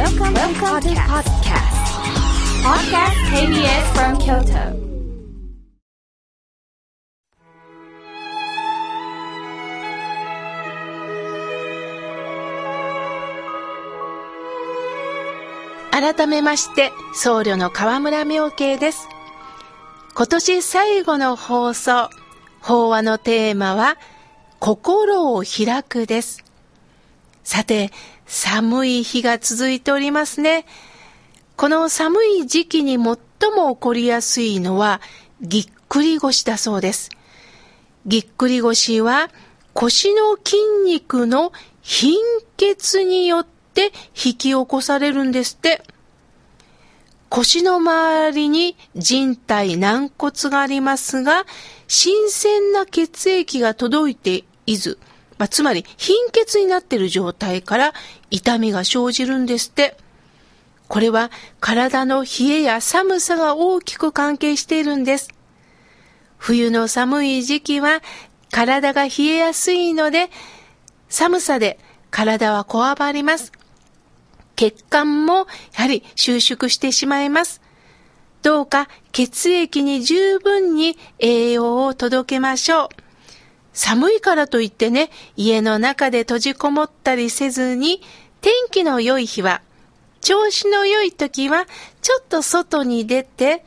Welcome, Welcome to podcast. Podcast KBS from Kyoto. 改めまして、僧侶の河村明慶です。今年最後の放送、法話のテーマは、心を開くです。さて、寒い日が続いておりますね。この寒い時期に最も起こりやすいのは、ぎっくり腰だそうです。ぎっくり腰は、腰の筋肉の貧血によって引き起こされるんですって。腰の周りに人体軟骨がありますが、新鮮な血液が届いていず、まあ、つまり貧血になっている状態から痛みが生じるんですって。これは体の冷えや寒さが大きく関係しているんです。冬の寒い時期は体が冷えやすいので、寒さで体はこわばります。血管もやはり収縮してしまいます。どうか血液に十分に栄養を届けましょう。寒いからといってね、家の中で閉じこもったりせずに、天気の良い日は、調子の良い時は、ちょっと外に出て、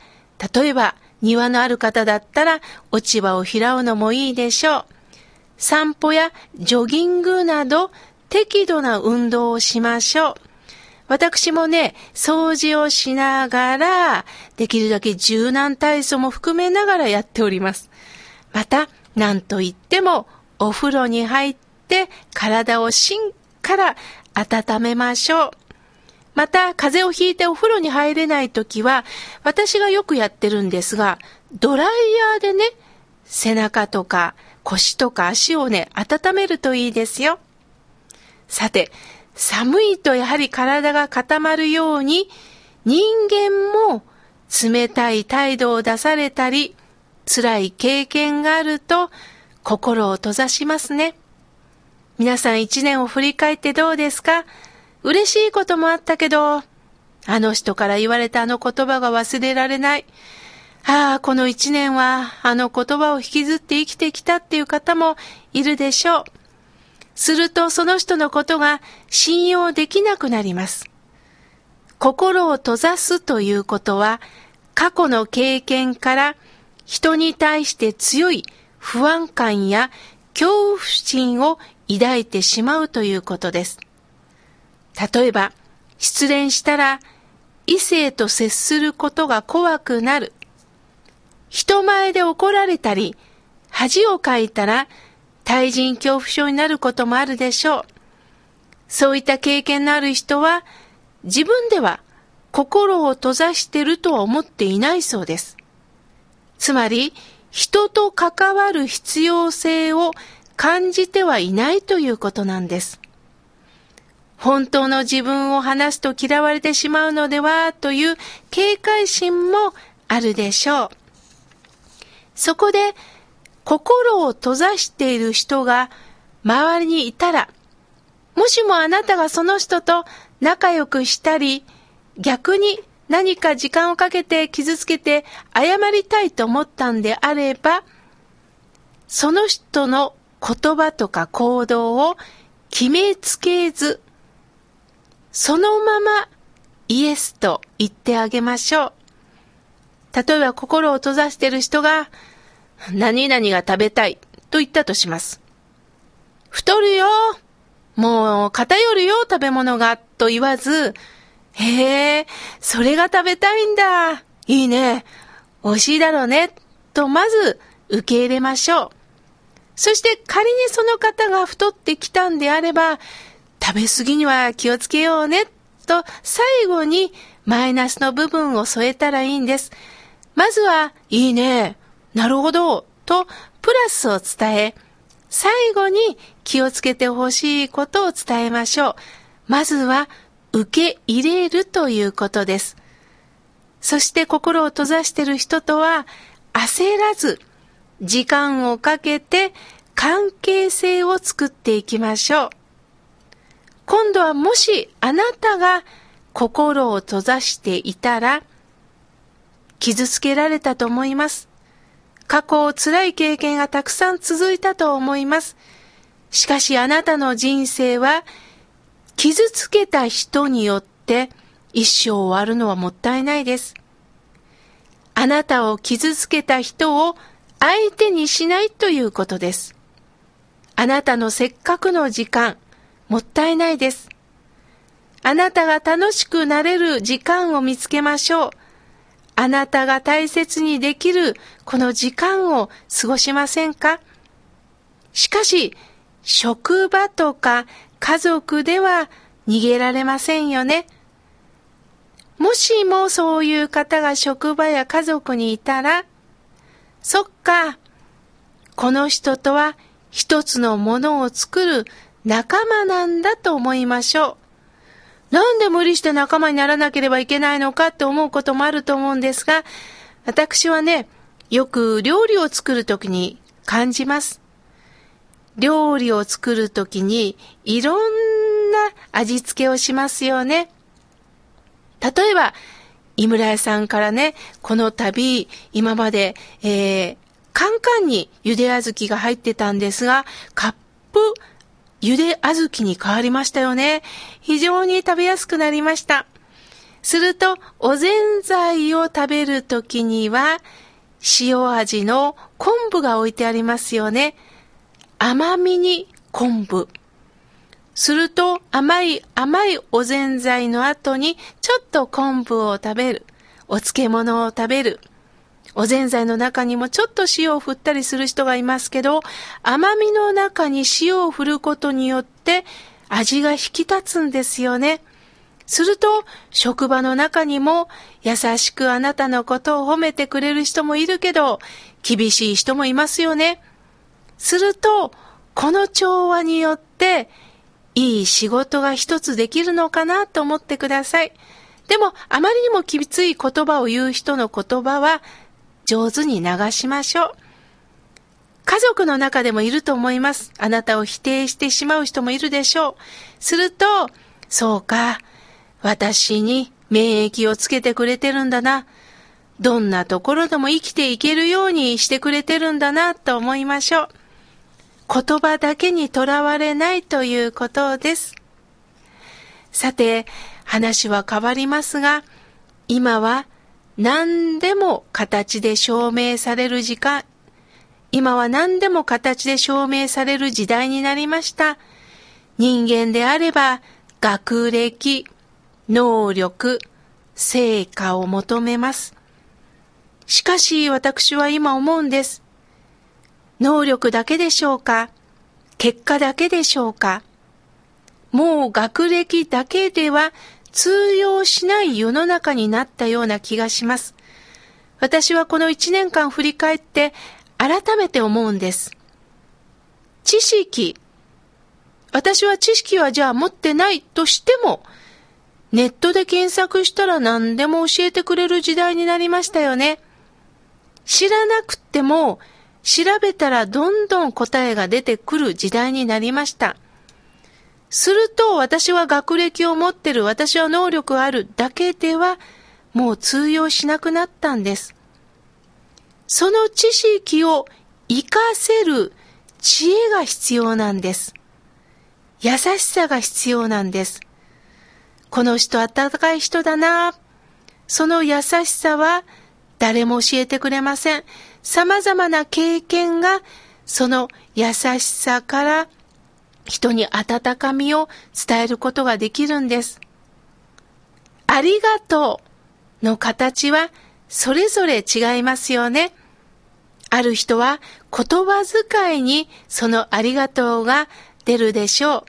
例えば庭のある方だったら落ち葉を拾うのもいいでしょう。散歩やジョギングなど適度な運動をしましょう。私もね、掃除をしながら、できるだけ柔軟体操も含めながらやっております。また、なんといっても、お風呂に入って体を芯から温めましょう。また、風邪をひいてお風呂に入れないときは、私がよくやってるんですが、ドライヤーでね、背中とか腰とか足をね、温めるといいですよ。さて、寒いとやはり体が固まるように、人間も冷たい態度を出されたり、辛い経験があると心を閉ざしますね。皆さん一年を振り返ってどうですか？嬉しいこともあったけど、あの人から言われたあの言葉が忘れられない。ああ、この一年はあの言葉を引きずって生きてきたっていう方もいるでしょう。するとその人のことが信用できなくなります。心を閉ざすということは過去の経験から人に対して強い不安感や恐怖心を抱いてしまうということです。例えば、失恋したら異性と接することが怖くなる。人前で怒られたり、恥をかいたら対人恐怖症になることもあるでしょう。そういった経験のある人は、自分では心を閉ざしているとは思っていないそうです。つまり、人と関わる必要性を感じてはいないということなんです。本当の自分を話すと嫌われてしまうのではという警戒心もあるでしょう。そこで、心を閉ざしている人が周りにいたら、もしもあなたがその人と仲良くしたり、逆に何か時間をかけて傷つけて謝りたいと思ったんであれば、その人の言葉とか行動を決めつけず、そのままイエスと言ってあげましょう。例えば心を閉ざしている人が、何々が食べたいと言ったとします。太るよもう偏るよ食べ物がと言わず、へえ、それが食べたいんだ。いいね。美味しいだろうね。とまず受け入れましょう。そして仮にその方が太ってきたんであれば、食べ過ぎには気をつけようね。と最後にマイナスの部分を添えたらいいんです。まずは、いいね。なるほど。と、プラスを伝え、最後に気をつけてほしいことを伝えましょう。まずは、受け入れるということです。そして心を閉ざしている人とは、焦らず、時間をかけて関係性を作っていきましょう。今度はもしあなたが心を閉ざしていたら、傷つけられたと思います。過去を辛い経験がたくさん続いたと思います。しかしあなたの人生は、傷つけた人によって一生終わるのはもったいないです。あなたを傷つけた人を相手にしないということです。あなたのせっかくの時間、もったいないです。あなたが楽しくなれる時間を見つけましょう。あなたが大切にできるこの時間を過ごしませんか？しかし、職場とか家族では逃げられませんよね。もしもそういう方が職場や家族にいたら、そっか、この人とは一つのものを作る仲間なんだと思いましょう。なんで無理して仲間にならなければいけないのかって思うこともあると思うんですが、私はね、よく料理を作るときに感じます。料理を作るときにいろんな味付けをしますよね。例えば、井村屋さんからね、この度、今まで、えー、カンカンに茹で小豆が入ってたんですが、カップ茹で小豆に変わりましたよね。非常に食べやすくなりました。すると、おぜんざいを食べるときには、塩味の昆布が置いてありますよね。甘みに昆布。すると甘い甘いおぜんざいの後にちょっと昆布を食べる。お漬物を食べる。おぜんざいの中にもちょっと塩を振ったりする人がいますけど、甘みの中に塩を振ることによって味が引き立つんですよね。すると、職場の中にも優しくあなたのことを褒めてくれる人もいるけど、厳しい人もいますよね。すると、この調和によって、いい仕事が一つできるのかなと思ってください。でも、あまりにもきつい言葉を言う人の言葉は、上手に流しましょう。家族の中でもいると思います。あなたを否定してしまう人もいるでしょう。すると、そうか、私に免疫をつけてくれてるんだな。どんなところでも生きていけるようにしてくれてるんだなと思いましょう。言葉だけにとらわれないということです。さて、話は変わりますが、今は何でも形で証明される時間、今は何でも形で証明される時代になりました。人間であれば、学歴、能力、成果を求めます。しかし私は今思うんです。能力だけでしょうか？結果だけでしょうか？もう学歴だけでは通用しない世の中になったような気がします。私はこの一年間振り返って改めて思うんです。知識。私は知識はじゃあ持ってないとしても、ネットで検索したら何でも教えてくれる時代になりましたよね。知らなくても調べたらどんどん答えが出てくる時代になりました。すると私は学歴を持ってる、私は能力あるだけではもう通用しなくなったんです。その知識を活かせる知恵が必要なんです。優しさが必要なんです。この人温かい人だな。その優しさは誰も教えてくれません。様々な経験がその優しさから人に温かみを伝えることができるんです。ありがとうの形はそれぞれ違いますよね。ある人は言葉遣いにそのありがとうが出るでしょう。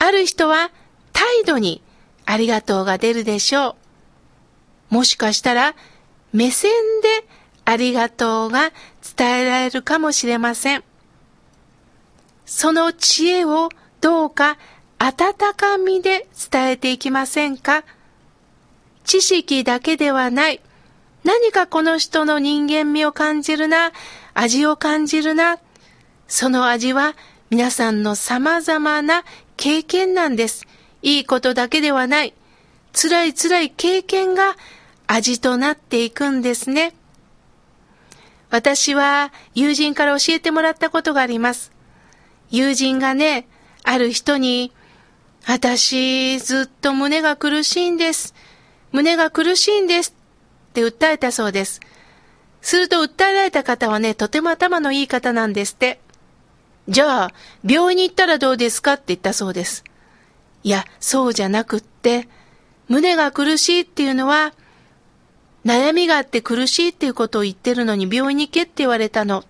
ある人は態度にありがとうが出るでしょう。もしかしたら目線でありがとうが伝えられるかもしれません。その知恵をどうか温かみで伝えていきませんか？知識だけではない。何かこの人の人間味を感じるな、味を感じるな。その味は皆さんの様々な経験なんです。いいことだけではない。辛い辛い経験が味となっていくんですね。私は友人から教えてもらったことがあります。友人がね、ある人に、私、ずっと胸が苦しいんです。胸が苦しいんですって訴えたそうです。すると訴えられた方はね、とても頭のいい方なんですって。じゃあ、病院に行ったらどうですかって言ったそうです。いや、そうじゃなくって、胸が苦しいっていうのは、悩みがあって苦しいっていうことを言ってるのに病院に行けって言われたの。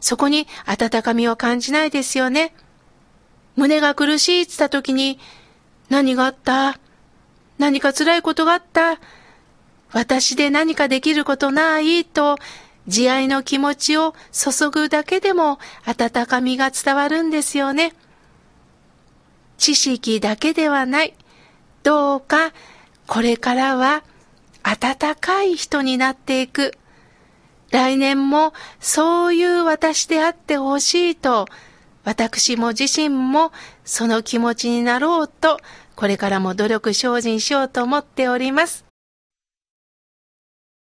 そこに温かみを感じないですよね。胸が苦しいって言った時に、何があった？何か辛いことがあった？私で何かできることないと、慈愛の気持ちを注ぐだけでも温かみが伝わるんですよね。知識だけではない。どうか、これからは温かい人になっていく。来年もそういう私であってほしいと、私も自身もその気持ちになろうと、これからも努力精進しようと思っております。